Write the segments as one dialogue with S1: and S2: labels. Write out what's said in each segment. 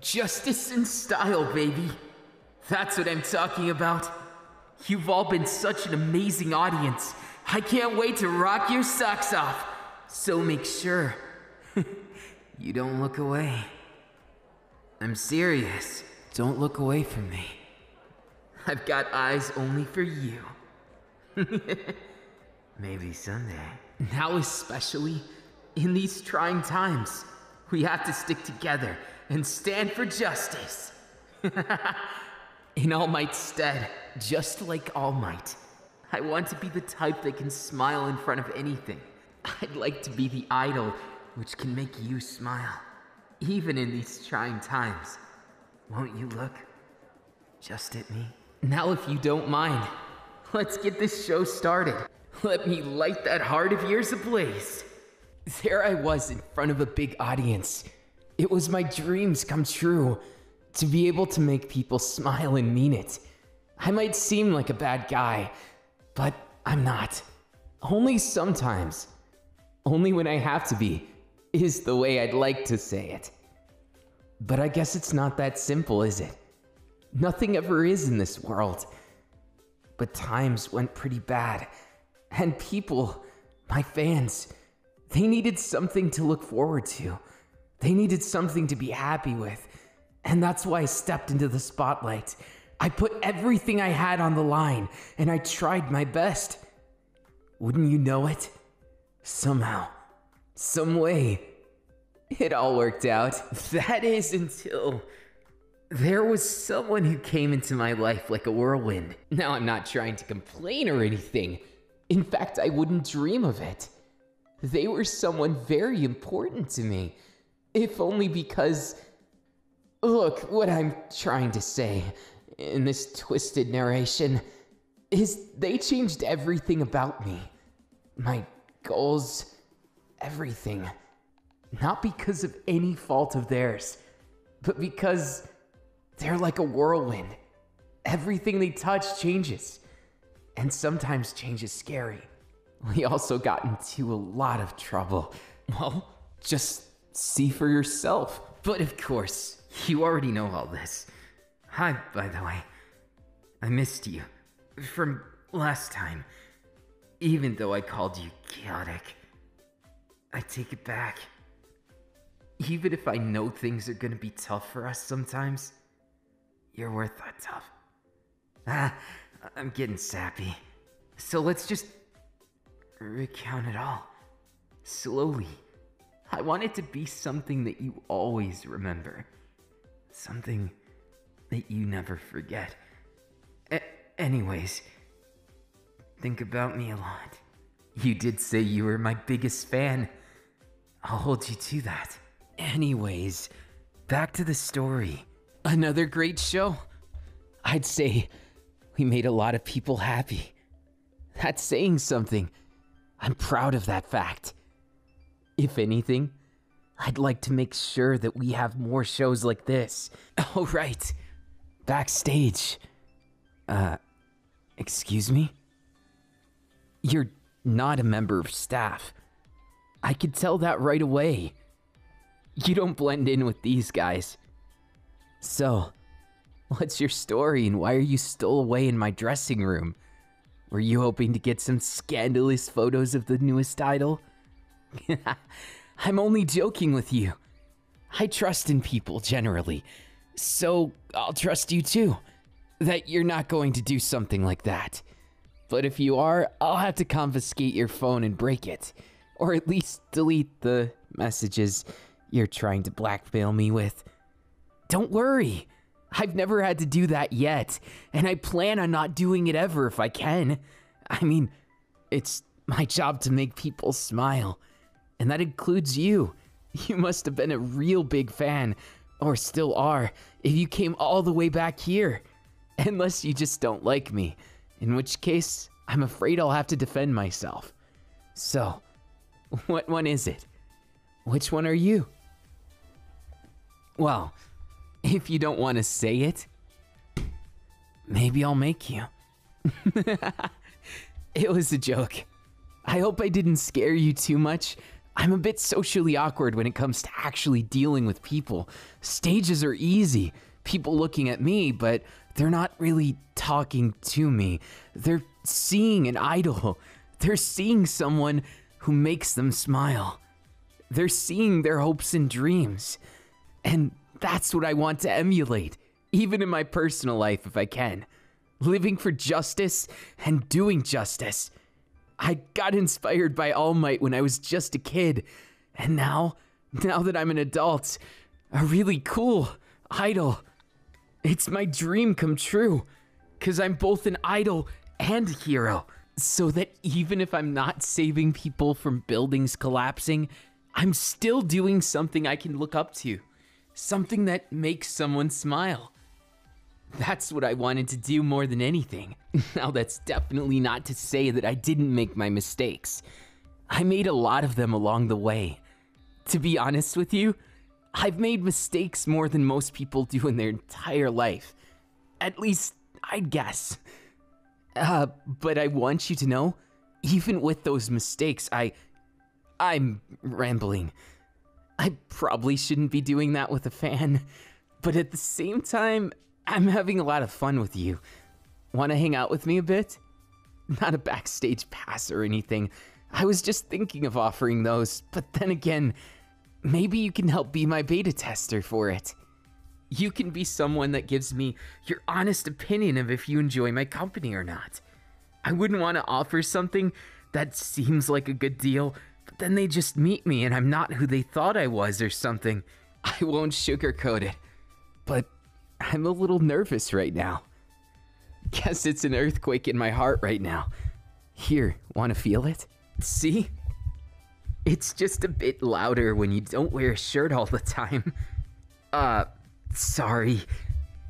S1: Justice in style, baby. That's what I'm talking about. You've all been such an amazing audience. I can't wait to rock your socks off. So make sure you don't look away. I'm serious. Don't look away from me. I've got eyes only for you. Maybe someday. Now, especially in these trying times, we have to stick together and stand for justice. in All Might's stead, just like All Might, I want to be the type that can smile in front of anything. I'd like to be the idol which can make you smile, even in these trying times. Won't you look just at me? Now, if you don't mind, let's get this show started. Let me light that heart of yours ablaze. There I was in front of a big audience. It was my dreams come true to be able to make people smile and mean it. I might seem like a bad guy, but I'm not. Only sometimes. Only when I have to be, is the way I'd like to say it. But I guess it's not that simple, is it? Nothing ever is in this world. But times went pretty bad, and people, my fans, they needed something to look forward to. They needed something to be happy with. And that's why I stepped into the spotlight. I put everything I had on the line, and I tried my best. Wouldn't you know it? Somehow, some way, it all worked out. That is until there was someone who came into my life like a whirlwind. Now, I'm not trying to complain or anything. In fact, I wouldn't dream of it. They were someone very important to me, if only because. Look, what I'm trying to say in this twisted narration is they changed everything about me. My goals, everything. Not because of any fault of theirs, but because they're like a whirlwind. Everything they touch changes. And sometimes change is scary. We also got into a lot of trouble. Well, just see for yourself. But of course, you already know all this. Hi, by the way. I missed you. From last time. Even though I called you chaotic. I take it back. Even if I know things are gonna be tough for us sometimes, you're worth that tough. Ah, I'm getting sappy. So let's just recount it all. Slowly. I want it to be something that you always remember. Something that you never forget. A- anyways, think about me a lot. You did say you were my biggest fan. I'll hold you to that. Anyways, back to the story. Another great show. I'd say we made a lot of people happy. That's saying something. I'm proud of that fact. If anything, I'd like to make sure that we have more shows like this. Oh, right. Backstage. Uh, excuse me? You're not a member of staff. I could tell that right away. You don't blend in with these guys. So, what's your story and why are you stole away in my dressing room? Were you hoping to get some scandalous photos of the newest idol? I'm only joking with you. I trust in people generally, so I'll trust you too. That you're not going to do something like that. But if you are, I'll have to confiscate your phone and break it. Or at least delete the messages you're trying to blackmail me with. Don't worry. I've never had to do that yet, and I plan on not doing it ever if I can. I mean, it's my job to make people smile, and that includes you. You must have been a real big fan, or still are, if you came all the way back here. Unless you just don't like me, in which case, I'm afraid I'll have to defend myself. So, what one is it? Which one are you? Well, if you don't want to say it, maybe I'll make you. it was a joke. I hope I didn't scare you too much. I'm a bit socially awkward when it comes to actually dealing with people. Stages are easy, people looking at me, but they're not really talking to me. They're seeing an idol, they're seeing someone who makes them smile. They're seeing their hopes and dreams. And that's what I want to emulate, even in my personal life if I can. Living for justice and doing justice. I got inspired by All Might when I was just a kid. And now, now that I'm an adult, a really cool idol. It's my dream come true. Because I'm both an idol and a hero. So that even if I'm not saving people from buildings collapsing, I'm still doing something I can look up to. Something that makes someone smile. That's what I wanted to do more than anything. Now, that's definitely not to say that I didn't make my mistakes. I made a lot of them along the way. To be honest with you, I've made mistakes more than most people do in their entire life. At least, I'd guess. Uh, but I want you to know, even with those mistakes, I. I'm rambling. I probably shouldn't be doing that with a fan, but at the same time, I'm having a lot of fun with you. Want to hang out with me a bit? Not a backstage pass or anything. I was just thinking of offering those, but then again, maybe you can help be my beta tester for it. You can be someone that gives me your honest opinion of if you enjoy my company or not. I wouldn't want to offer something that seems like a good deal, but then they just meet me and I'm not who they thought I was or something. I won't sugarcoat it, but I'm a little nervous right now. Guess it's an earthquake in my heart right now. Here, want to feel it? See? It's just a bit louder when you don't wear a shirt all the time. Uh, sorry.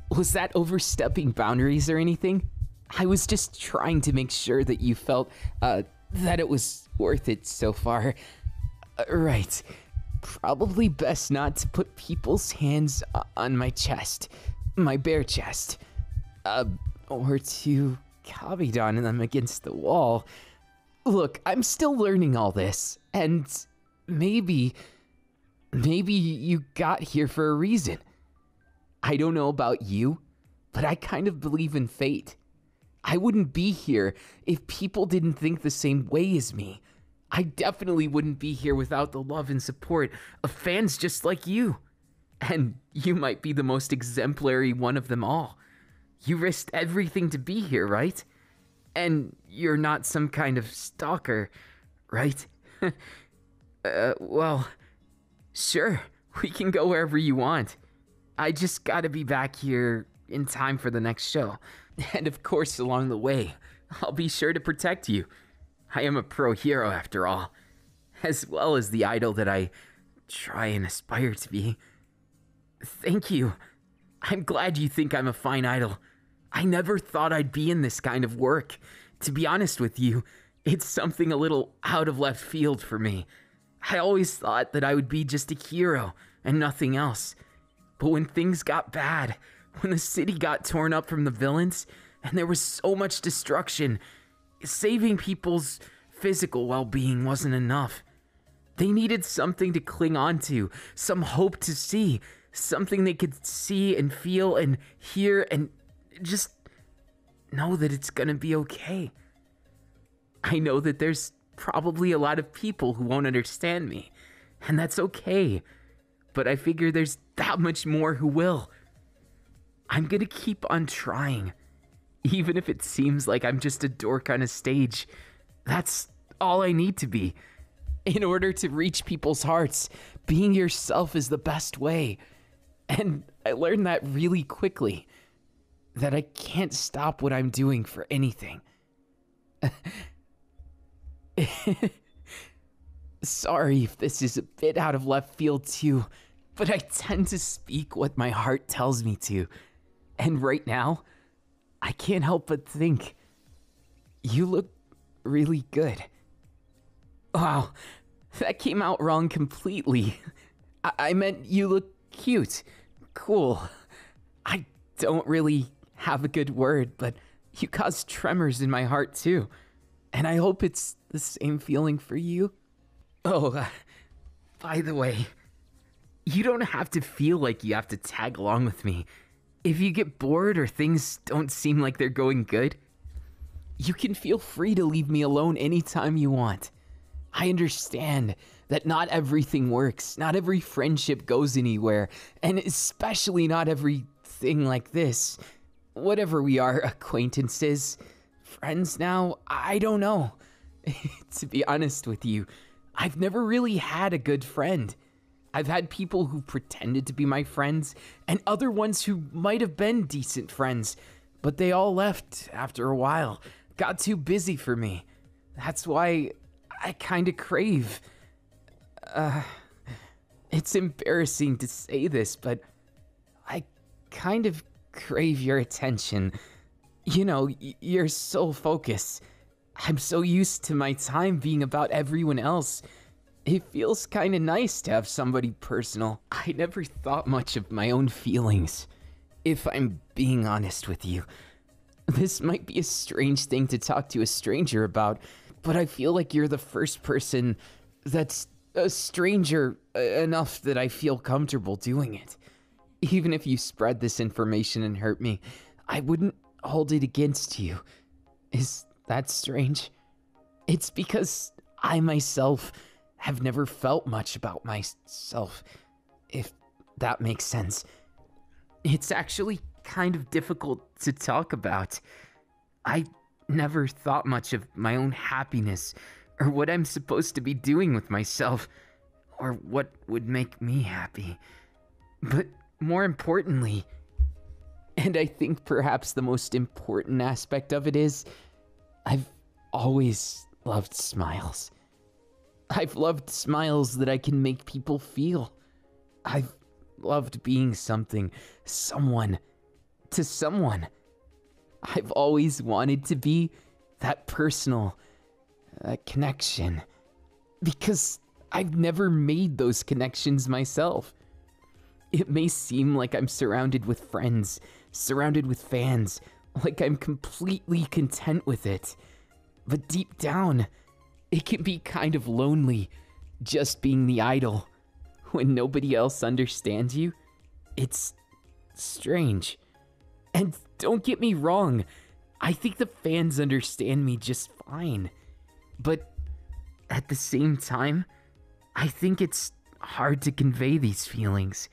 S1: Was that overstepping boundaries or anything? I was just trying to make sure that you felt, uh, that it was worth it so far. Uh, right. Probably best not to put people's hands on my chest my bare chest. Uh, or to Kabedon them against the wall. Look, I'm still learning all this, and maybe, maybe you got here for a reason. I don't know about you, but I kind of believe in fate. I wouldn't be here if people didn't think the same way as me. I definitely wouldn't be here without the love and support of fans just like you. And you might be the most exemplary one of them all. You risked everything to be here, right? And you're not some kind of stalker, right? uh, well, sure, we can go wherever you want. I just gotta be back here in time for the next show. And of course, along the way, I'll be sure to protect you. I am a pro hero after all, as well as the idol that I try and aspire to be. Thank you. I'm glad you think I'm a fine idol. I never thought I'd be in this kind of work. To be honest with you, it's something a little out of left field for me. I always thought that I would be just a hero and nothing else. But when things got bad, when the city got torn up from the villains, and there was so much destruction, saving people's physical well being wasn't enough. They needed something to cling on to, some hope to see, something they could see and feel and hear and just know that it's gonna be okay. I know that there's probably a lot of people who won't understand me, and that's okay. But I figure there's that much more who will. I'm gonna keep on trying, even if it seems like I'm just a dork on a stage. That's all I need to be. In order to reach people's hearts, being yourself is the best way. And I learned that really quickly that I can't stop what I'm doing for anything. Sorry if this is a bit out of left field too, but I tend to speak what my heart tells me to. And right now, I can't help but think you look really good. Wow, that came out wrong completely. I, I meant you look cute, cool. I don't really have a good word, but you cause tremors in my heart too. And I hope it's the same feeling for you. Oh, uh, By the way, you don't have to feel like you have to tag along with me. If you get bored or things don't seem like they're going good, you can feel free to leave me alone anytime you want. I understand that not everything works, not every friendship goes anywhere, and especially not everything like this. Whatever we are, acquaintances, friends now, I don't know. to be honest with you, I've never really had a good friend. I've had people who pretended to be my friends, and other ones who might have been decent friends, but they all left after a while, got too busy for me. That's why I kinda crave. Uh, it's embarrassing to say this, but I kind of crave your attention. You know, y- your sole focus. I'm so used to my time being about everyone else. It feels kinda nice to have somebody personal. I never thought much of my own feelings, if I'm being honest with you. This might be a strange thing to talk to a stranger about, but I feel like you're the first person that's a stranger uh, enough that I feel comfortable doing it. Even if you spread this information and hurt me, I wouldn't hold it against you. Is that strange? It's because I myself have never felt much about myself, if that makes sense. It's actually kind of difficult to talk about. I never thought much of my own happiness or what I'm supposed to be doing with myself or what would make me happy. But more importantly, and I think perhaps the most important aspect of it is, I've always loved smiles. I've loved smiles that I can make people feel. I've loved being something, someone, to someone. I've always wanted to be that personal uh, connection because I've never made those connections myself. It may seem like I'm surrounded with friends, surrounded with fans, like I'm completely content with it. But deep down, it can be kind of lonely just being the idol when nobody else understands you. It's strange. And don't get me wrong, I think the fans understand me just fine. But at the same time, I think it's hard to convey these feelings.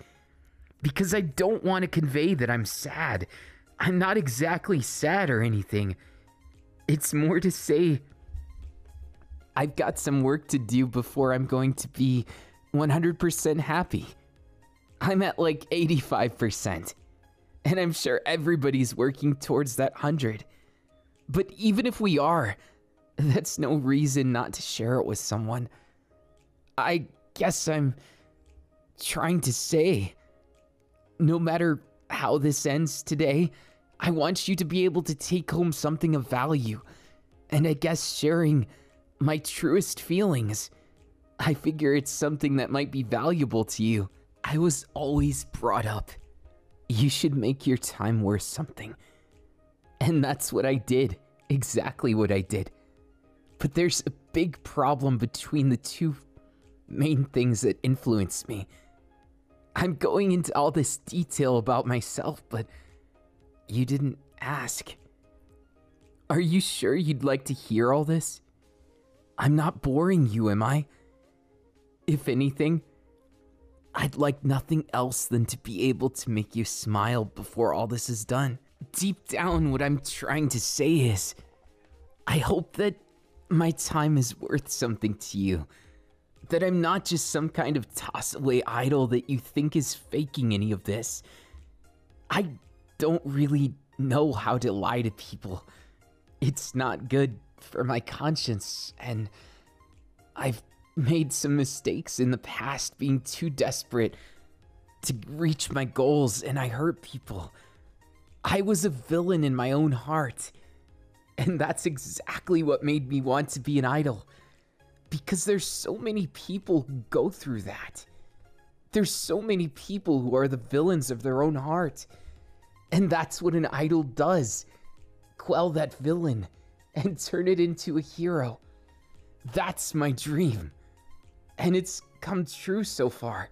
S1: Because I don't want to convey that I'm sad. I'm not exactly sad or anything. It's more to say I've got some work to do before I'm going to be 100% happy. I'm at like 85%. And I'm sure everybody's working towards that 100. But even if we are, that's no reason not to share it with someone. I guess I'm trying to say no matter how this ends today, I want you to be able to take home something of value. And I guess sharing my truest feelings. I figure it's something that might be valuable to you. I was always brought up. You should make your time worth something. And that's what I did. Exactly what I did. But there's a big problem between the two main things that influence me. I'm going into all this detail about myself, but you didn't ask. Are you sure you'd like to hear all this? I'm not boring you, am I? If anything, I'd like nothing else than to be able to make you smile before all this is done. Deep down, what I'm trying to say is I hope that my time is worth something to you. That I'm not just some kind of toss away idol that you think is faking any of this. I don't really know how to lie to people. It's not good for my conscience, and I've made some mistakes in the past being too desperate to reach my goals, and I hurt people. I was a villain in my own heart. And that's exactly what made me want to be an idol. Because there's so many people who go through that. There's so many people who are the villains of their own heart. And that's what an idol does quell that villain and turn it into a hero. That's my dream. And it's come true so far.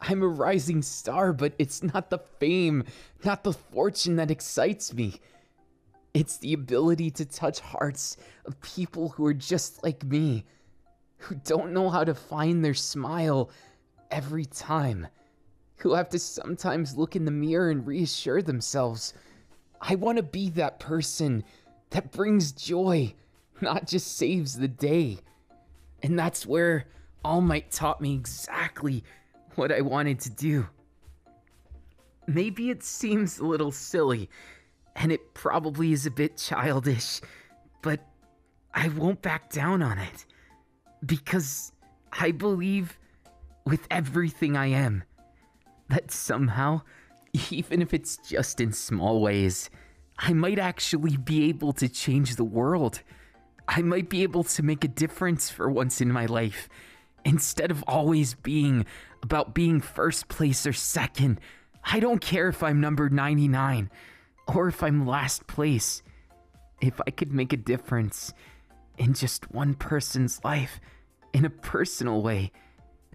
S1: I'm a rising star, but it's not the fame, not the fortune that excites me. It's the ability to touch hearts of people who are just like me, who don't know how to find their smile every time, who have to sometimes look in the mirror and reassure themselves I want to be that person that brings joy, not just saves the day. And that's where All Might taught me exactly what I wanted to do. Maybe it seems a little silly, and it probably is a bit childish, but I won't back down on it. Because I believe with everything I am that somehow, even if it's just in small ways, I might actually be able to change the world. I might be able to make a difference for once in my life. Instead of always being about being first place or second, I don't care if I'm number 99 or if I'm last place. If I could make a difference in just one person's life in a personal way,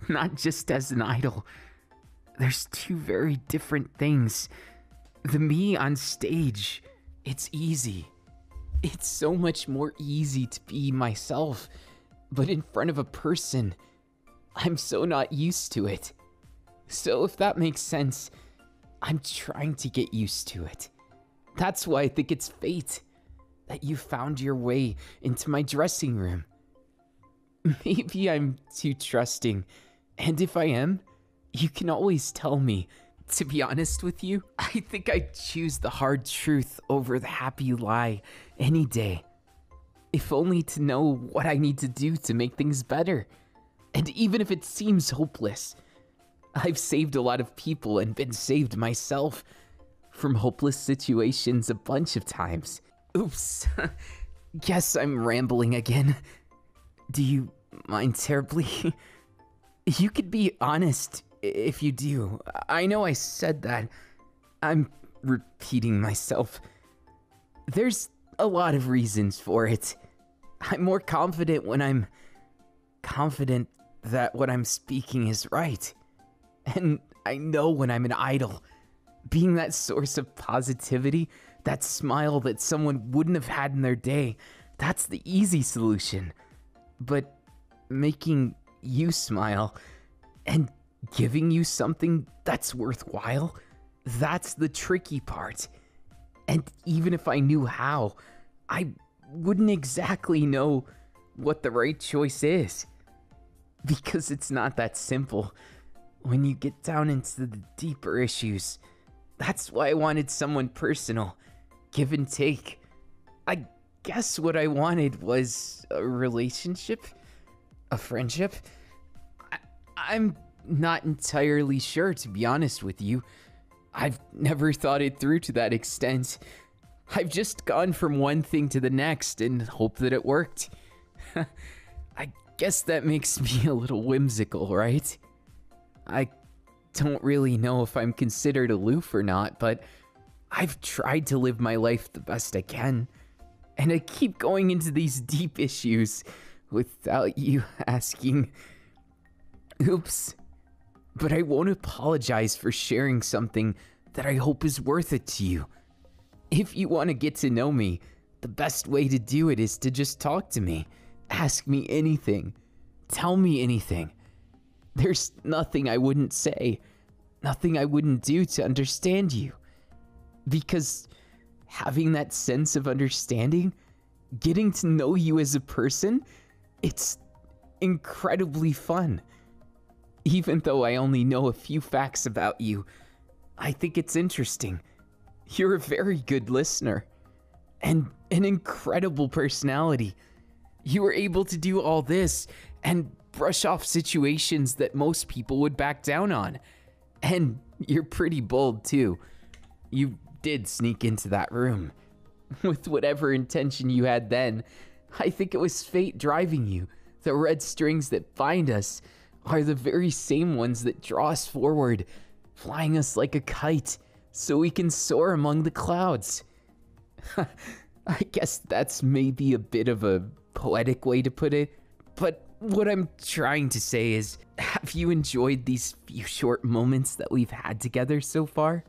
S1: not just as an idol, there's two very different things. The me on stage, it's easy. It's so much more easy to be myself, but in front of a person, I'm so not used to it. So, if that makes sense, I'm trying to get used to it. That's why I think it's fate that you found your way into my dressing room. Maybe I'm too trusting, and if I am, you can always tell me. To be honest with you, I think I'd choose the hard truth over the happy lie any day. If only to know what I need to do to make things better. And even if it seems hopeless, I've saved a lot of people and been saved myself from hopeless situations a bunch of times. Oops. Guess I'm rambling again. Do you mind terribly? you could be honest if you do. I know I said that. I'm repeating myself. There's a lot of reasons for it. I'm more confident when I'm confident that what I'm speaking is right. And I know when I'm an idol. Being that source of positivity, that smile that someone wouldn't have had in their day, that's the easy solution. But making you smile and giving you something that's worthwhile, that's the tricky part. And even if I knew how, I wouldn't exactly know what the right choice is. Because it's not that simple. When you get down into the deeper issues, that's why I wanted someone personal, give and take. I guess what I wanted was a relationship, a friendship. I, I'm not entirely sure, to be honest with you. I've never thought it through to that extent. I've just gone from one thing to the next and hope that it worked. I guess that makes me a little whimsical, right? I don't really know if I'm considered aloof or not, but I've tried to live my life the best I can. And I keep going into these deep issues without you asking. Oops. But I won't apologize for sharing something that I hope is worth it to you. If you want to get to know me, the best way to do it is to just talk to me. Ask me anything. Tell me anything. There's nothing I wouldn't say, nothing I wouldn't do to understand you. Because having that sense of understanding, getting to know you as a person, it's incredibly fun. Even though I only know a few facts about you, I think it's interesting. You're a very good listener and an incredible personality. You were able to do all this and brush off situations that most people would back down on. And you're pretty bold too. You did sneak into that room. With whatever intention you had then, I think it was fate driving you. The red strings that bind us are the very same ones that draw us forward, flying us like a kite so we can soar among the clouds. I guess that's maybe a bit of a poetic way to put it, but what I'm trying to say is have you enjoyed these few short moments that we've had together so far?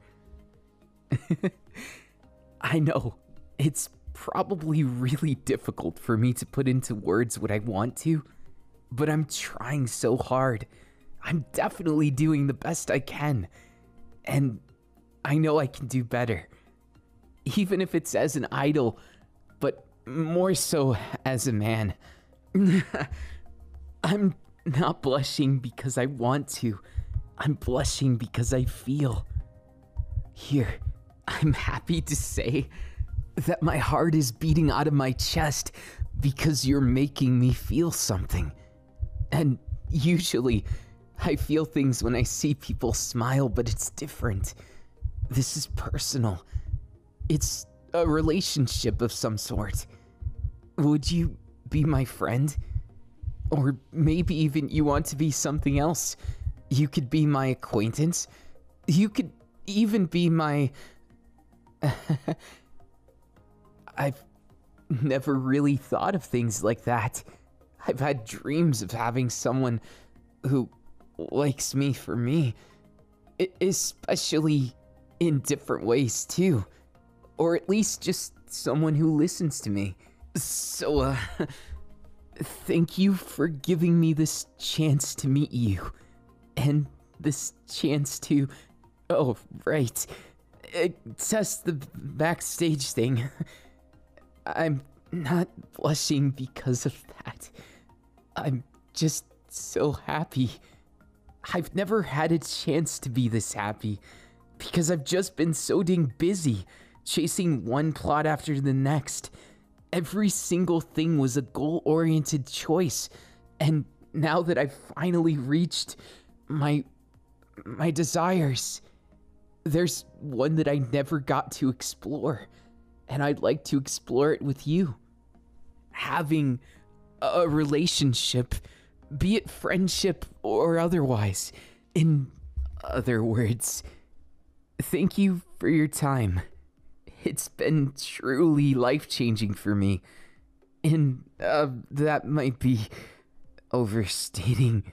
S1: I know, it's probably really difficult for me to put into words what I want to, but I'm trying so hard. I'm definitely doing the best I can. And I know I can do better. Even if it's as an idol, more so as a man. I'm not blushing because I want to. I'm blushing because I feel. Here, I'm happy to say that my heart is beating out of my chest because you're making me feel something. And usually, I feel things when I see people smile, but it's different. This is personal. It's a relationship of some sort. Would you be my friend? Or maybe even you want to be something else. You could be my acquaintance. You could even be my. I've never really thought of things like that. I've had dreams of having someone who likes me for me, especially in different ways too. Or at least just someone who listens to me. So, uh, thank you for giving me this chance to meet you. And this chance to. Oh, right. Uh, test the backstage thing. I'm not blushing because of that. I'm just so happy. I've never had a chance to be this happy because I've just been so dang busy chasing one plot after the next. Every single thing was a goal oriented choice. And now that I've finally reached my my desires, there's one that I never got to explore and I'd like to explore it with you. Having a relationship, be it friendship or otherwise. In other words, thank you for your time. It's been truly life changing for me. And uh, that might be overstating.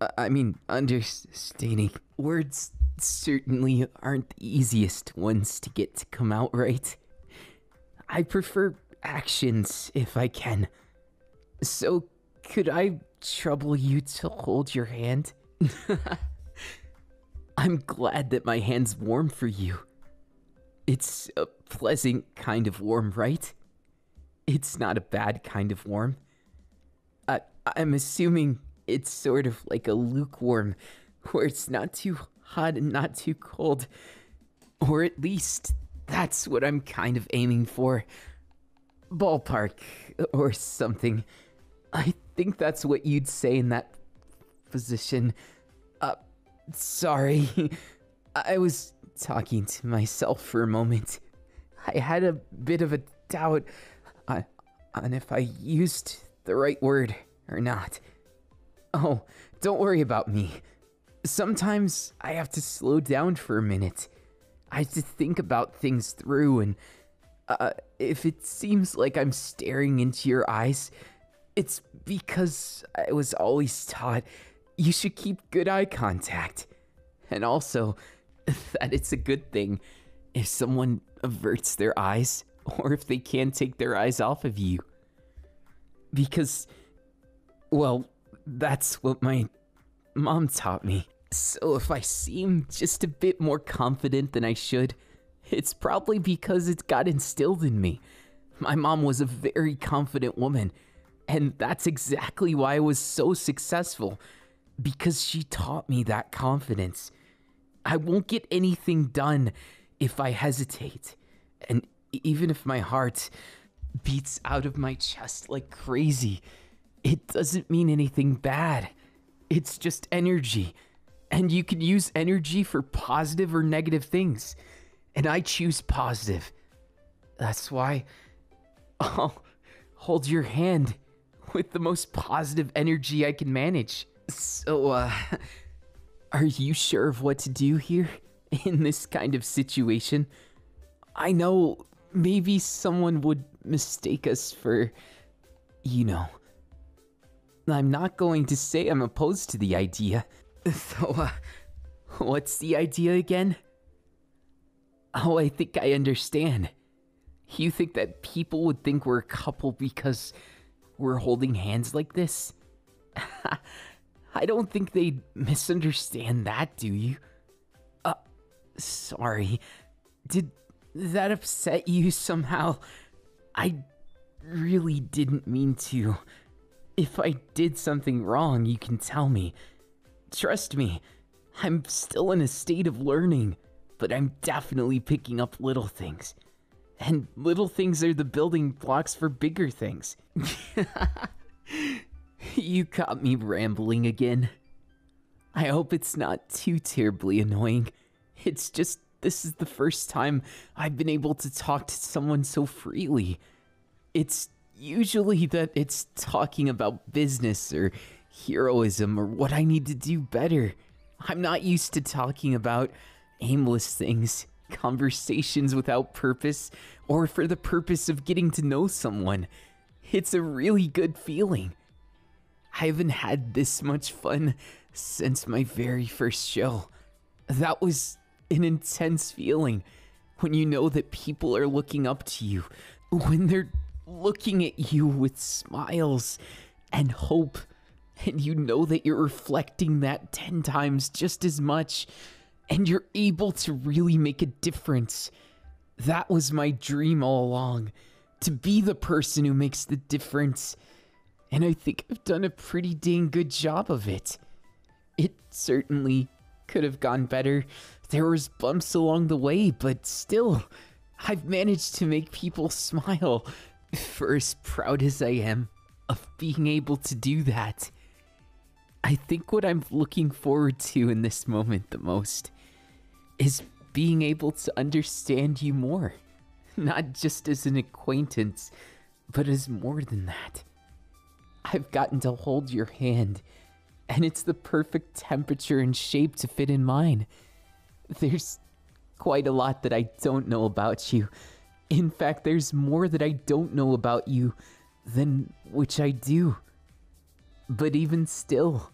S1: Uh, I mean, understating. Words certainly aren't the easiest ones to get to come out right. I prefer actions if I can. So, could I trouble you to hold your hand? I'm glad that my hand's warm for you. It's a pleasant kind of warm, right? It's not a bad kind of warm. I, I'm assuming it's sort of like a lukewarm, where it's not too hot and not too cold. Or at least that's what I'm kind of aiming for. Ballpark or something. I think that's what you'd say in that position. Uh, sorry. I was talking to myself for a moment. I had a bit of a doubt on, on if I used the right word or not. Oh, don't worry about me. Sometimes I have to slow down for a minute. I have to think about things through, and uh, if it seems like I'm staring into your eyes, it's because I was always taught you should keep good eye contact. And also, that it's a good thing if someone averts their eyes or if they can't take their eyes off of you. Because, well, that's what my mom taught me. So if I seem just a bit more confident than I should, it's probably because it got instilled in me. My mom was a very confident woman, and that's exactly why I was so successful because she taught me that confidence. I won't get anything done if I hesitate. And even if my heart beats out of my chest like crazy, it doesn't mean anything bad. It's just energy and you can use energy for positive or negative things. And I choose positive. That's why I'll hold your hand with the most positive energy I can manage. So, uh, are you sure of what to do here in this kind of situation? I know maybe someone would mistake us for, you know. I'm not going to say I'm opposed to the idea. So, uh, what's the idea again? Oh, I think I understand. You think that people would think we're a couple because we're holding hands like this? I don't think they'd misunderstand that, do you? Sorry. Did that upset you somehow? I really didn't mean to. If I did something wrong, you can tell me. Trust me, I'm still in a state of learning, but I'm definitely picking up little things. And little things are the building blocks for bigger things. you caught me rambling again. I hope it's not too terribly annoying. It's just this is the first time I've been able to talk to someone so freely. It's usually that it's talking about business or heroism or what I need to do better. I'm not used to talking about aimless things, conversations without purpose, or for the purpose of getting to know someone. It's a really good feeling. I haven't had this much fun since my very first show. That was an intense feeling when you know that people are looking up to you, when they're looking at you with smiles and hope, and you know that you're reflecting that 10 times just as much, and you're able to really make a difference. That was my dream all along to be the person who makes the difference. And I think I've done a pretty dang good job of it. It certainly could have gone better. There was bumps along the way, but still, I've managed to make people smile for as proud as I am of being able to do that. I think what I'm looking forward to in this moment the most is being able to understand you more. Not just as an acquaintance, but as more than that. I've gotten to hold your hand, and it's the perfect temperature and shape to fit in mine. There's quite a lot that I don't know about you. In fact, there's more that I don't know about you than which I do. But even still,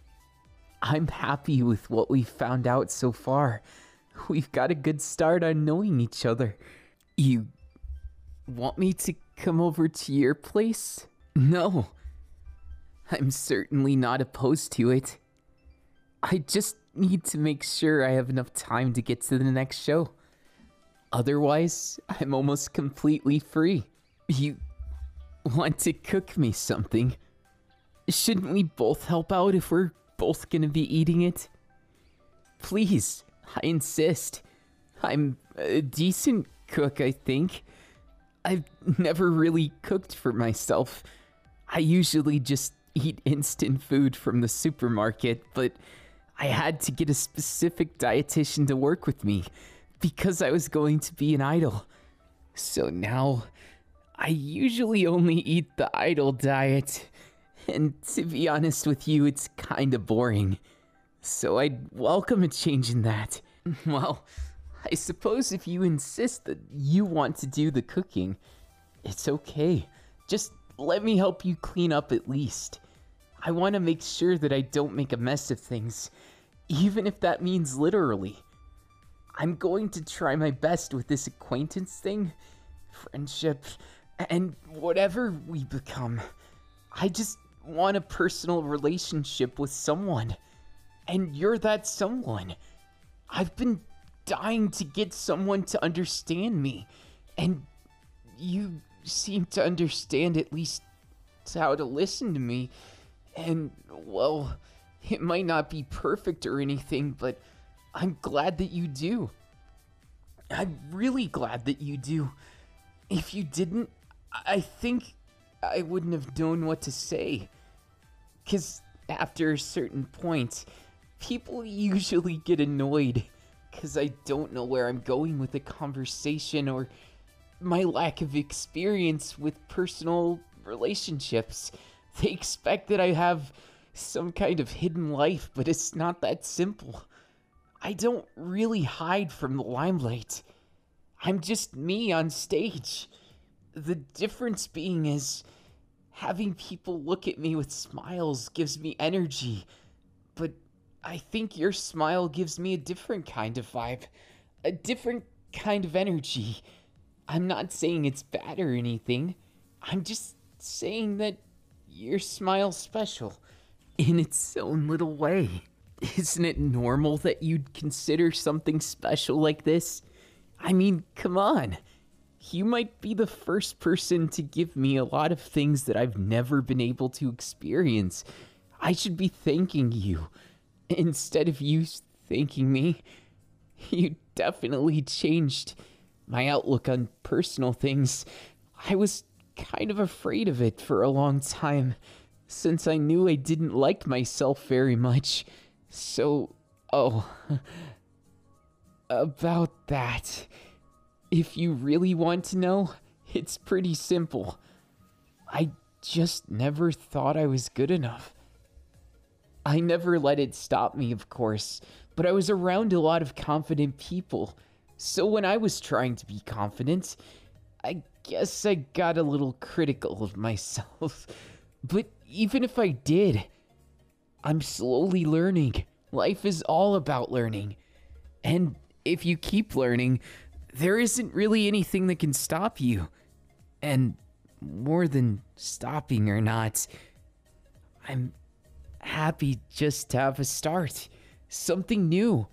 S1: I'm happy with what we've found out so far. We've got a good start on knowing each other. You want me to come over to your place? No. I'm certainly not opposed to it. I just need to make sure I have enough time to get to the next show. Otherwise, I'm almost completely free. You want to cook me something? Shouldn't we both help out if we're both gonna be eating it? Please, I insist. I'm a decent cook, I think. I've never really cooked for myself. I usually just eat instant food from the supermarket, but I had to get a specific dietitian to work with me because I was going to be an idol. So now I usually only eat the idol diet. And to be honest with you, it's kinda boring. So I'd welcome a change in that. Well, I suppose if you insist that you want to do the cooking, it's okay. Just let me help you clean up at least. I want to make sure that I don't make a mess of things, even if that means literally. I'm going to try my best with this acquaintance thing, friendship, and whatever we become. I just want a personal relationship with someone. And you're that someone. I've been dying to get someone to understand me. And you seem to understand at least how to listen to me. And, well, it might not be perfect or anything, but I'm glad that you do. I'm really glad that you do. If you didn't, I think I wouldn't have known what to say. Because after a certain point, people usually get annoyed because I don't know where I'm going with the conversation or my lack of experience with personal relationships. They expect that I have some kind of hidden life, but it's not that simple. I don't really hide from the limelight. I'm just me on stage. The difference being is Having people look at me with smiles gives me energy, but I think your smile gives me a different kind of vibe, a different kind of energy. I'm not saying it's bad or anything. I'm just saying that your smile's special in its own little way. Isn't it normal that you'd consider something special like this? I mean, come on. You might be the first person to give me a lot of things that I've never been able to experience. I should be thanking you instead of you thanking me. You definitely changed my outlook on personal things. I was kind of afraid of it for a long time, since I knew I didn't like myself very much. So, oh, about that. If you really want to know, it's pretty simple. I just never thought I was good enough. I never let it stop me, of course, but I was around a lot of confident people. So when I was trying to be confident, I guess I got a little critical of myself. But even if I did, I'm slowly learning. Life is all about learning. And if you keep learning, there isn't really anything that can stop you. And more than stopping or not, I'm happy just to have a start. Something new,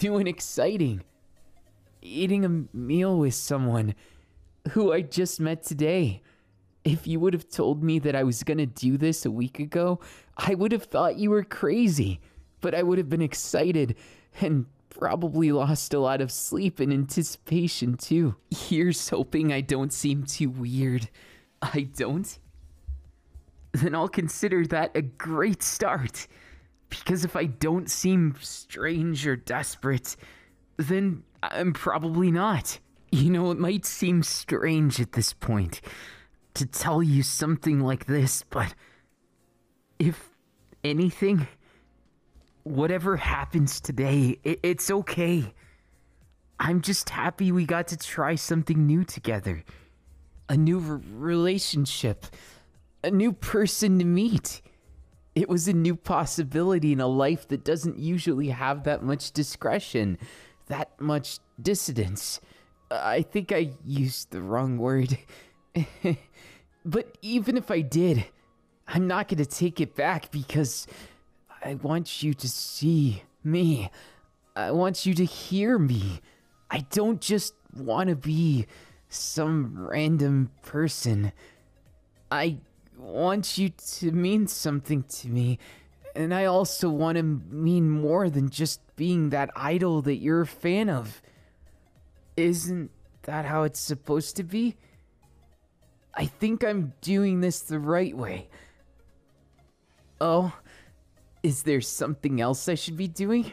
S1: new and exciting. Eating a meal with someone who I just met today. If you would have told me that I was going to do this a week ago, I would have thought you were crazy. But I would have been excited and probably lost a lot of sleep in anticipation too. Here's hoping I don't seem too weird. I don't? Then I'll consider that a great start. Because if I don't seem strange or desperate, then I'm probably not. You know, it might seem strange at this point to tell you something like this, but if anything, whatever happens today, it, it's okay. I'm just happy we got to try something new together. A new r- relationship, a new person to meet. It was a new possibility in a life that doesn't usually have that much discretion, that much dissidence. I think I used the wrong word. but even if I did, I'm not going to take it back because I want you to see me. I want you to hear me. I don't just want to be some random person. I want you to mean something to me. And I also want to mean more than just being that idol that you're a fan of. Isn't that how it's supposed to be? I think I'm doing this the right way. Oh, is there something else I should be doing?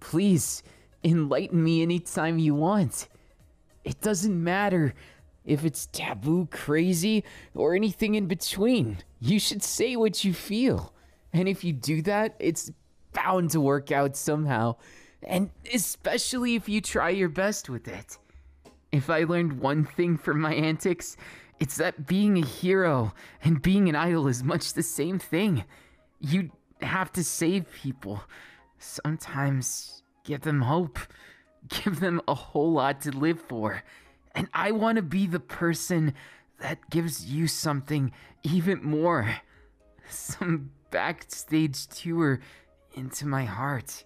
S1: Please, enlighten me anytime you want. It doesn't matter if it's taboo, crazy, or anything in between. You should say what you feel. And if you do that, it's bound to work out somehow. And especially if you try your best with it. If I learned one thing from my antics, it's that being a hero and being an idol is much the same thing. You have to save people. Sometimes give them hope, give them a whole lot to live for. And I want to be the person that gives you something even more. Some backstage tour into my heart,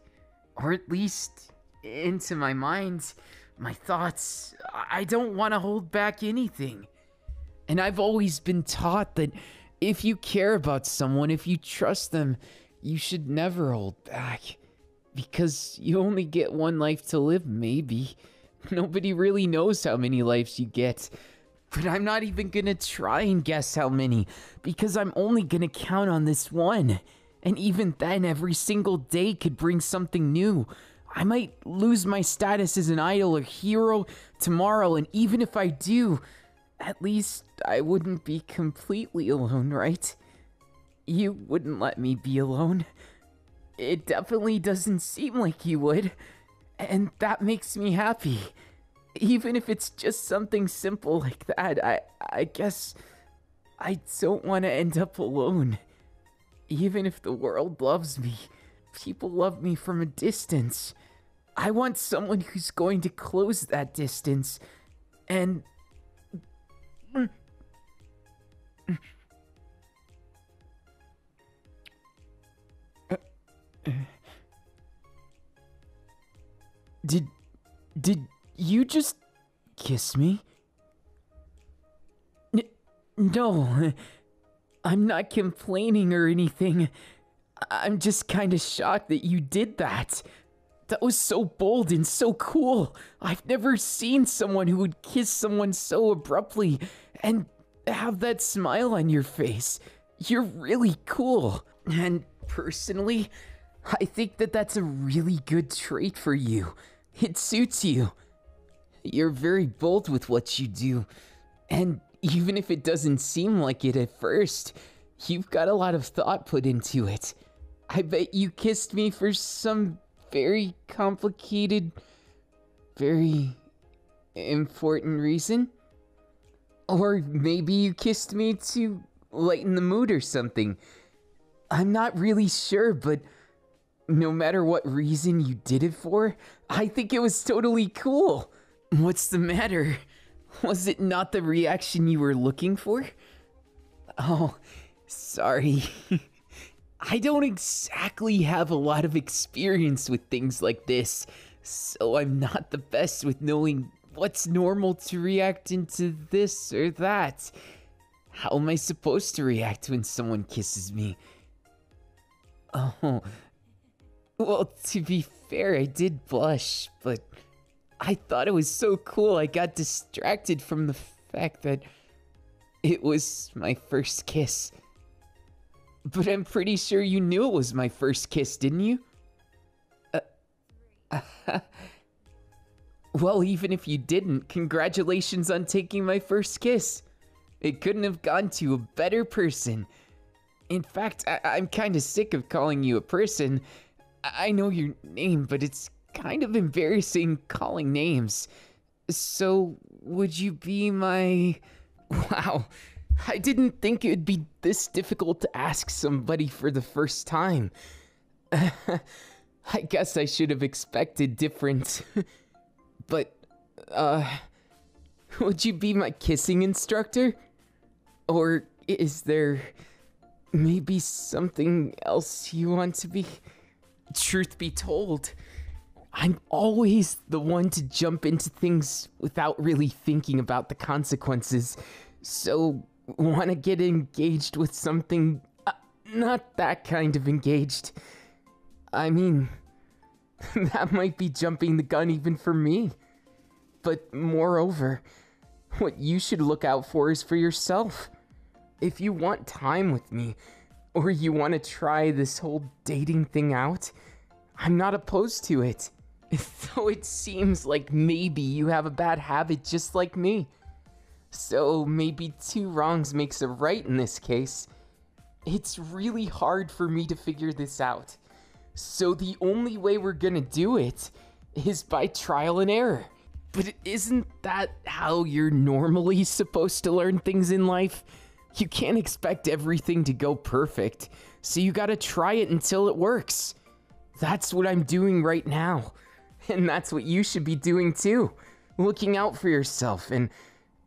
S1: or at least into my mind, my thoughts. I don't want to hold back anything. And I've always been taught that if you care about someone, if you trust them, you should never hold back. Because you only get one life to live, maybe. Nobody really knows how many lives you get. But I'm not even gonna try and guess how many, because I'm only gonna count on this one. And even then, every single day could bring something new. I might lose my status as an idol or hero tomorrow, and even if I do, at least I wouldn't be completely alone, right? You wouldn't let me be alone. It definitely doesn't seem like you would. And that makes me happy. Even if it's just something simple like that, I I guess I don't want to end up alone. Even if the world loves me, people love me from a distance. I want someone who's going to close that distance and. Did. Did you just kiss me? N- no, I'm not complaining or anything. I'm just kind of shocked that you did that. That was so bold and so cool. I've never seen someone who would kiss someone so abruptly and have that smile on your face. You're really cool. And personally, I think that that's a really good trait for you. It suits you. You're very bold with what you do. And even if it doesn't seem like it at first, you've got a lot of thought put into it. I bet you kissed me for some very complicated, very important reason. Or maybe you kissed me to lighten the mood or something. I'm not really sure, but no matter what reason you did it for, I think it was totally cool. What's the matter? Was it not the reaction you were looking for? Oh, sorry. I don't exactly have a lot of experience with things like this, so I'm not the best with knowing what's normal to react into this or that. How am I supposed to react when someone kisses me? Oh, well, to be fair, I did blush, but I thought it was so cool I got distracted from the fact that it was my first kiss. But I'm pretty sure you knew it was my first kiss, didn't you? Uh, well, even if you didn't, congratulations on taking my first kiss. It couldn't have gone to a better person. In fact, I- am kind of sick of calling you a person. I-, I know your name, but it's kind of embarrassing calling names. So, would you be my. Wow, I didn't think it would be this difficult to ask somebody for the first time. I guess I should have expected different. but, uh. Would you be my kissing instructor? Or is there maybe something else you want to be? Truth be told, I'm always the one to jump into things without really thinking about the consequences. So, want to get engaged with something uh, not that kind of engaged. I mean, that might be jumping the gun even for me. But moreover, what you should look out for is for yourself. If you want time with me, or you want to try this whole dating thing out, I'm not opposed to it. Though it seems like maybe you have a bad habit just like me. So maybe two wrongs makes a right in this case. It's really hard for me to figure this out. So the only way we're gonna do it is by trial and error. But isn't that how you're normally supposed to learn things in life? You can't expect everything to go perfect, so you gotta try it until it works. That's what I'm doing right now. And that's what you should be doing too. Looking out for yourself and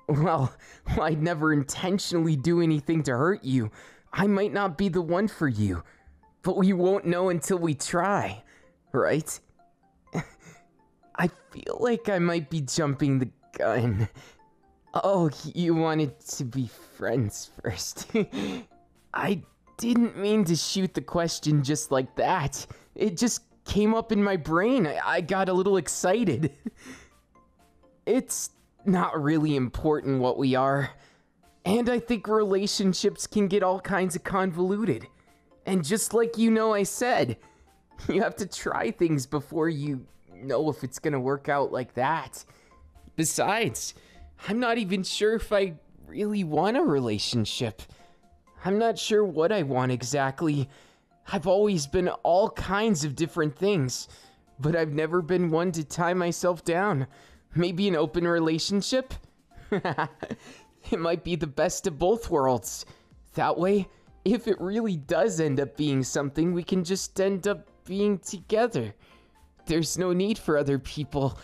S1: well, I'd never intentionally do anything to hurt you. I might not be the one for you, but we won't know until we try, right? I feel like I might be jumping the gun. Oh, you wanted to be friends first. I didn't mean to shoot the question just like that. It just came up in my brain. I, I got a little excited. it's not really important what we are. And I think relationships can get all kinds of convoluted. And just like you know, I said, you have to try things before you know if it's gonna work out like that. Besides, I'm not even sure if I really want a relationship. I'm not sure what I want exactly. I've always been all kinds of different things, but I've never been one to tie myself down. Maybe an open relationship? It might be the best of both worlds. That way, if it really does end up being something, we can just end up being together. There's no need for other people.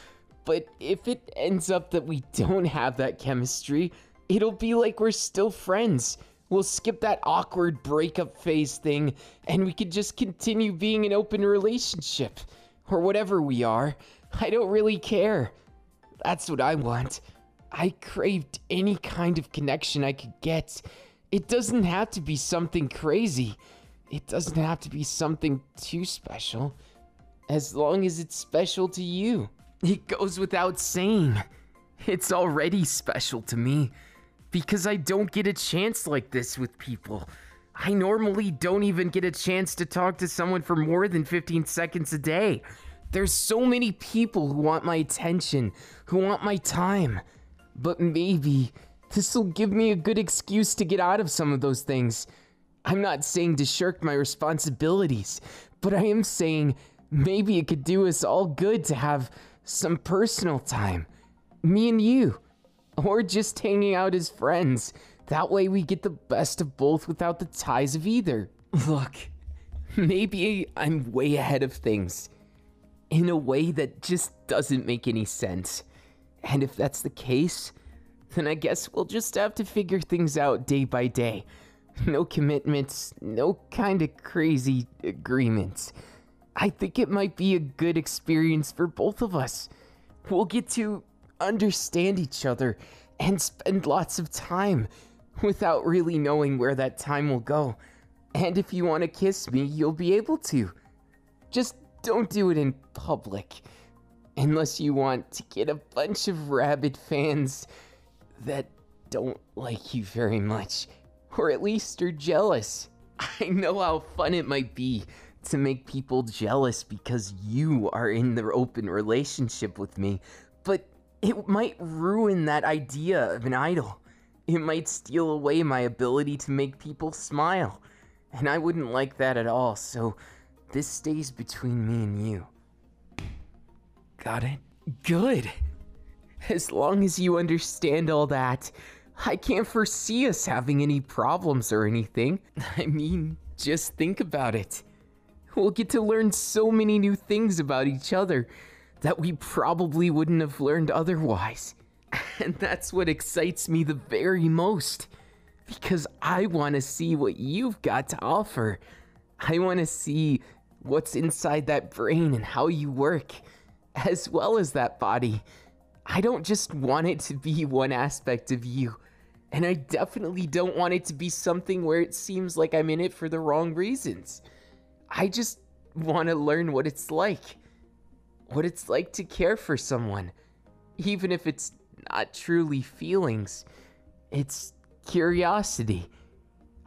S1: But if it ends up that we don't have that chemistry, it'll be like we're still friends. We'll skip that awkward breakup phase thing and we could just continue being an open relationship. Or whatever we are. I don't really care. That's what I want. I craved any kind of connection I could get. It doesn't have to be something crazy. It doesn't have to be something too special. As long as it's special to you. It goes without saying. It's already special to me. Because I don't get a chance like this with people. I normally don't even get a chance to talk to someone for more than 15 seconds a day. There's so many people who want my attention, who want my time. But maybe this'll give me a good excuse to get out of some of those things. I'm not saying to shirk my responsibilities, but I am saying maybe it could do us all good to have some personal time. Me and you. Or just hanging out as friends. That way we get the best of both without the ties of either. Look, maybe I'm way ahead of things. In a way that just doesn't make any sense. And if that's the case, then I guess we'll just have to figure things out day by day. No commitments, no kind of crazy agreements. I think it might be a good experience for both of us. We'll get to understand each other and spend lots of time without really knowing where that time will go. And if you want to kiss me, you'll be able to. Just don't do it in public. Unless you want to get a bunch of rabid fans that don't like you very much. Or at least are jealous. I know how fun it might be to make people jealous because you are in the open relationship with me, it might ruin that idea of an idol. It might steal away my ability to make people smile. And I wouldn't like that at all, so this stays between me and you. Got it? Good. As long as you understand all that, I can't foresee us having any problems or anything. I mean, just think about it. We'll get to learn so many new things about each other that we probably wouldn't have learned otherwise. And that's what excites me the very most. Because I want to see what you've got to offer. I want to see what's inside that brain and how you work, as well as that body. I don't just want it to be one aspect of you. And I definitely don't want it to be something where it seems like I'm in it for the wrong reasons. I just want to learn what it's like. What it's like to care for someone. Even if it's not truly feelings, it's curiosity.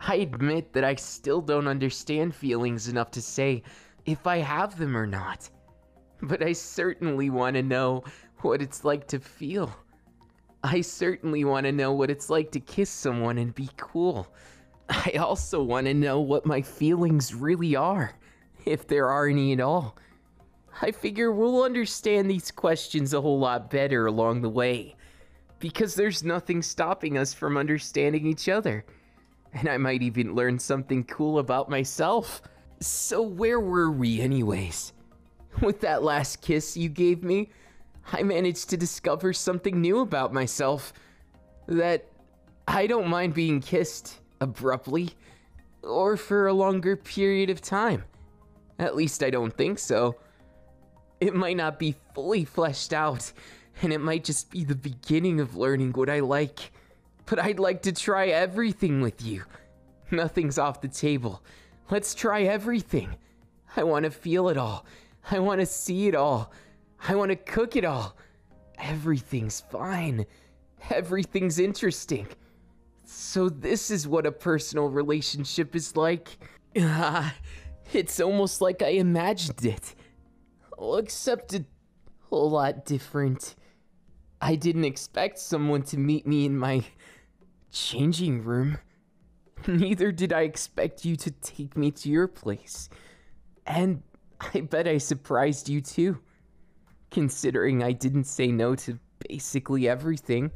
S1: I admit that I still don't understand feelings enough to say if I have them or not. But I certainly want to know what it's like to feel. I certainly want to know what it's like to kiss someone and be cool. I also want to know what my feelings really are, if there are any at all. I figure we'll understand these questions a whole lot better along the way, because there's nothing stopping us from understanding each other. And I might even learn something cool about myself. So, where were we, anyways? With that last kiss you gave me, I managed to discover something new about myself. That I don't mind being kissed abruptly or for a longer period of time. At least I don't think so. It might not be fully fleshed out, and it might just be the beginning of learning what I like. But I'd like to try everything with you. Nothing's off the table. Let's try everything. I want to feel it all. I want to see it all. I want to cook it all. Everything's fine. Everything's interesting. So, this is what a personal relationship is like. It's almost like I imagined it. Except a whole lot different. I didn't expect someone to meet me in my changing room. Neither did I expect you to take me to your place. And I bet I surprised you too considering I didn't say no to basically everything,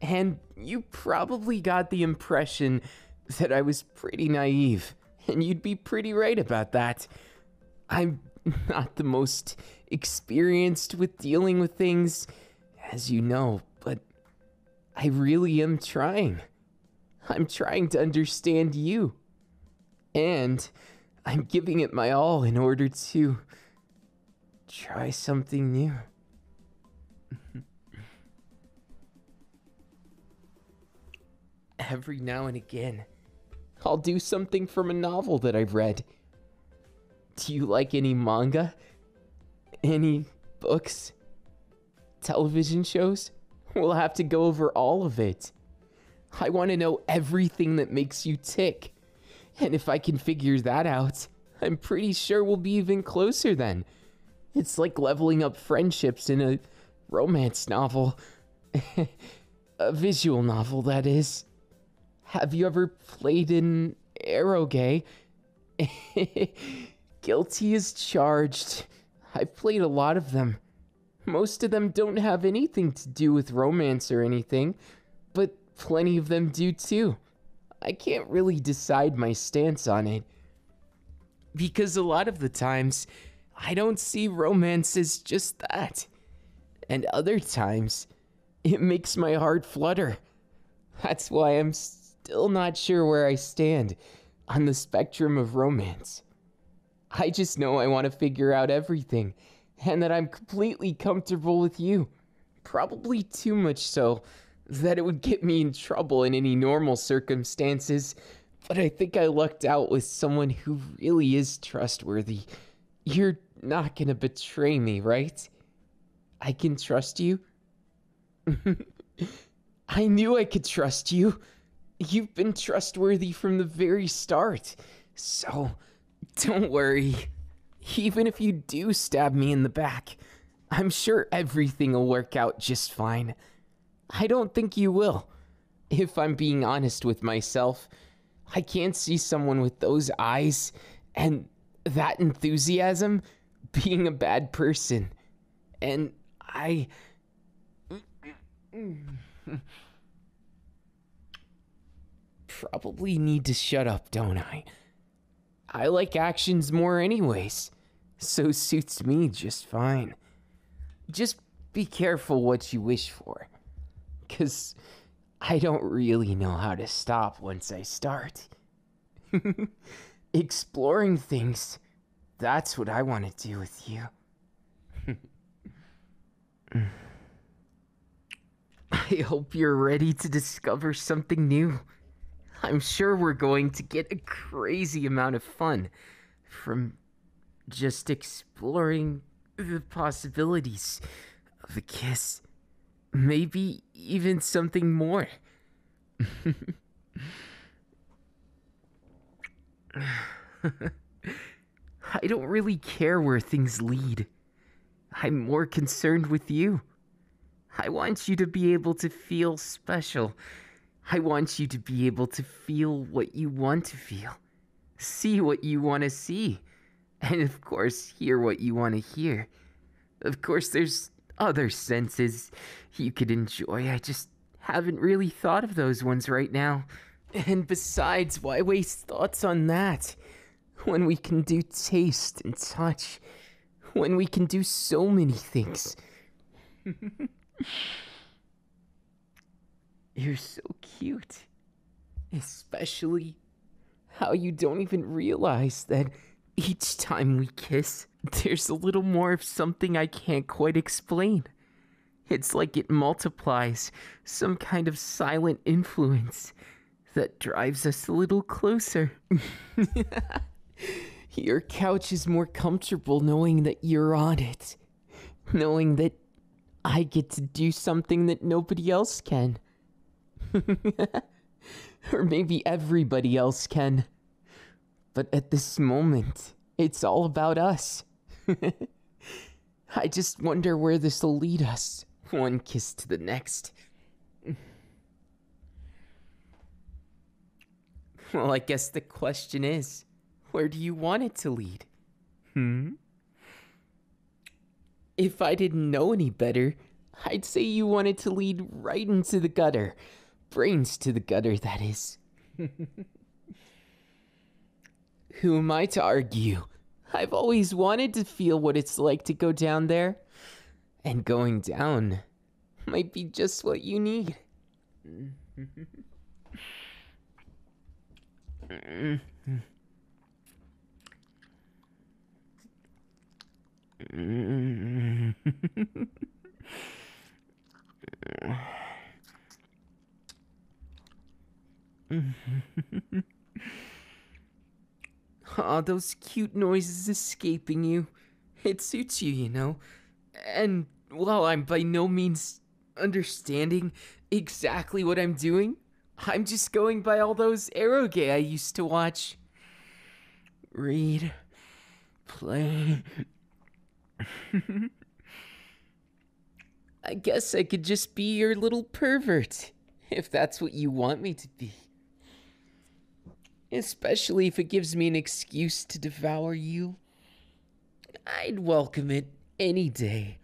S1: And you probably got the impression that I was pretty naive, and you'd be pretty right about that. I'm not the most experienced with dealing with things, as you know, but I really am trying. I'm trying to understand you. And I'm giving it my all in order to try something new. Every now and again, I'll do something from a novel that I've read. Do you like any manga? Any books? Television shows? We'll have to go over all of it. I want to know everything that makes you tick. And if I can figure that out, I'm pretty sure we'll be even closer then. It's like leveling up friendships in a romance novel. a visual novel, that is. Have you ever played an eroge? Guilty as charged. I've played a lot of them. Most of them don't have anything to do with romance or anything, but plenty of them do too. I can't really decide my stance on it. Because a lot of the times, I don't see romance as just that. And other times, it makes my heart flutter. That's why I'm still not sure where I stand on the spectrum of romance. I just know I want to figure out everything, and that I'm completely comfortable with you. Probably too much so that it would get me in trouble in any normal circumstances, but I think I lucked out with someone who really is trustworthy. You're not gonna betray me, right? I can trust you? I knew I could trust you. You've been trustworthy from the very start. So, don't worry. Even if you do stab me in the back, I'm sure everything will work out just fine. I don't think you will. If I'm being honest with myself, I can't see someone with those eyes and that enthusiasm being a bad person. And I. Probably need to shut up, don't I? I like actions more, anyways. So suits me just fine. Just be careful what you wish for. Because I don't really know how to stop once I start. Exploring things, that's what I want to do with you. I hope you're ready to discover something new. I'm sure we're going to get a crazy amount of fun from just exploring the possibilities of a kiss. Maybe even something more. I don't really care where things lead. I'm more concerned with you. I want you to be able to feel special. I want you to be able to feel what you want to feel, see what you want to see, and of course, hear what you want to hear. Of course, there's other senses you could enjoy. I just haven't really thought of those ones right now. And besides, why waste thoughts on that? When we can do taste and touch. When we can do so many things. You're so cute. Especially how you don't even realize that each time we kiss, there's a little more of something I can't quite explain. It's like it multiplies, some kind of silent influence that drives us a little closer. Your couch is more comfortable knowing that you're on it, knowing that I get to do something that nobody else can. or maybe everybody else can. But at this moment, it's all about us. I just wonder where this will lead us. One kiss to the next. Well, I guess the question is where do you want it to lead? Hmm? If I didn't know any better, I'd say you wanted to lead right into the gutter. Brains to the gutter, that is. Who am I to argue? I've always wanted to feel what it's like to go down there. And going down might be just what you need. Mm-hmm. Aw, those cute noises escaping you. It suits you, you know. And while I'm by no means understanding exactly what I'm doing, I'm just going by all those eroge I used to watch. Read, play. I guess I could just be your little pervert, if that's what you want me to be. Especially if it gives me an excuse to devour you. I'd welcome it any day.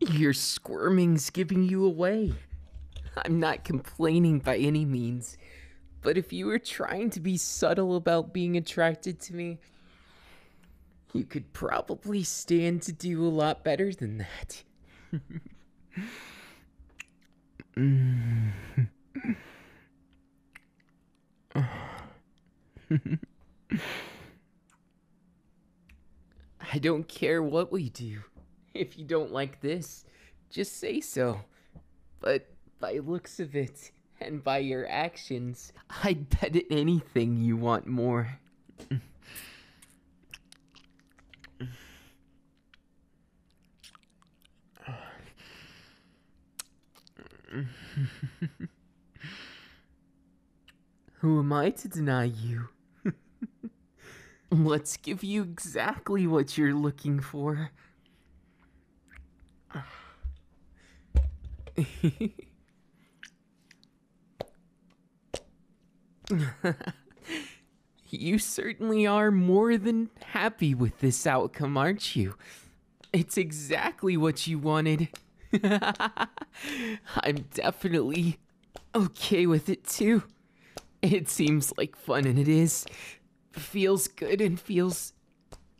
S1: Your squirming's giving you away. I'm not complaining by any means, but if you were trying to be subtle about being attracted to me, you could probably stand to do a lot better than that. I don't care what we do. If you don't like this, just say so. But by looks of it, and by your actions, I'd bet anything you want more. Who am I to deny you? Let's give you exactly what you're looking for. you certainly are more than happy with this outcome, aren't you? It's exactly what you wanted. I'm definitely okay with it too. It seems like fun and it is. Feels good and feels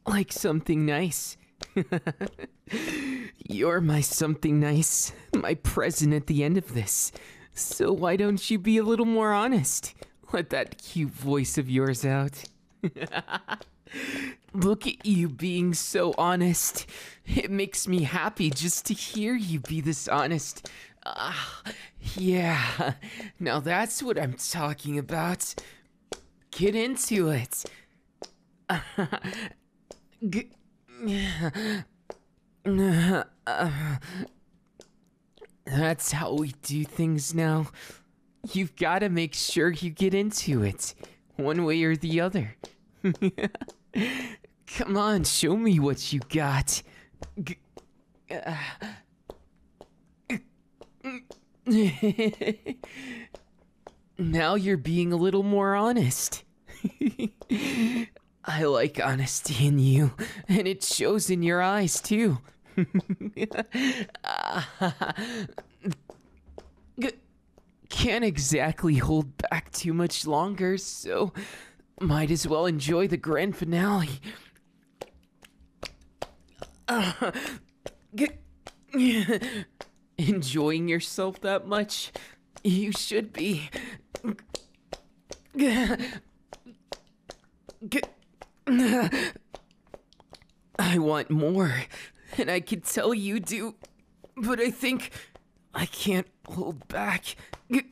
S1: like something nice. You're my something nice, my present at the end of this. So why don't you be a little more honest? Let that cute voice of yours out. Look at you being so honest. It makes me happy just to hear you be this honest. Ah, uh, yeah. Now that's what I'm talking about. Get into it. That's how we do things now. You've got to make sure you get into it, one way or the other. Come on, show me what you got. G- now you're being a little more honest. I like honesty in you, and it shows in your eyes, too. Ah, Can't exactly hold back too much longer, so might as well enjoy the grand finale. Uh, enjoying yourself that much? You should be. I want more, and I can tell you do, but I think I can't hold back.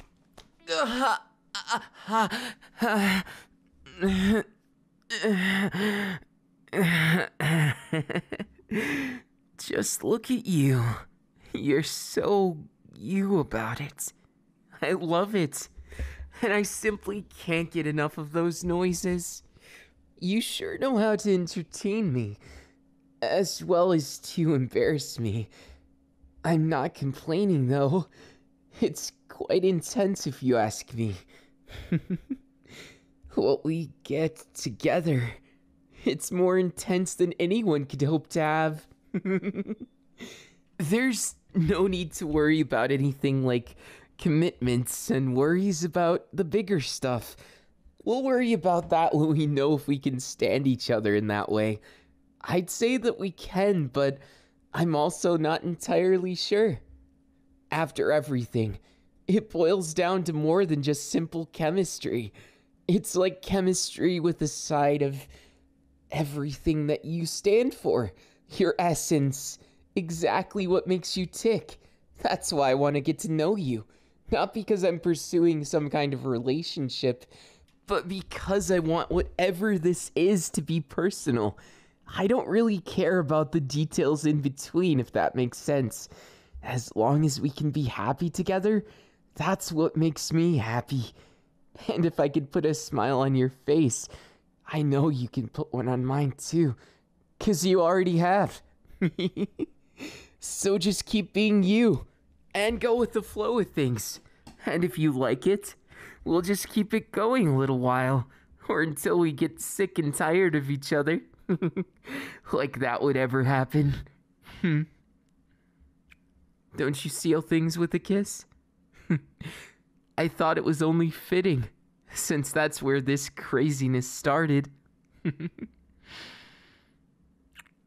S1: Just look at you. You're so you about it. I love it. And I simply can't get enough of those noises. You sure know how to entertain me, as well as to embarrass me. I'm not complaining though. It's quite intense if you ask me. what we get together, it's more intense than anyone could hope to have. There's no need to worry about anything like commitments and worries about the bigger stuff. We'll worry about that when we know if we can stand each other in that way. I'd say that we can, but I'm also not entirely sure. After everything, it boils down to more than just simple chemistry. It's like chemistry with a side of everything that you stand for, your essence, exactly what makes you tick. That's why I want to get to know you. Not because I'm pursuing some kind of relationship, but because I want whatever this is to be personal. I don't really care about the details in between, if that makes sense. As long as we can be happy together, that's what makes me happy. And if I could put a smile on your face, I know you can put one on mine too. Cause you already have. so just keep being you and go with the flow of things. And if you like it, we'll just keep it going a little while. Or until we get sick and tired of each other. like that would ever happen. Hmm. Don't you seal things with a kiss? I thought it was only fitting, since that's where this craziness started.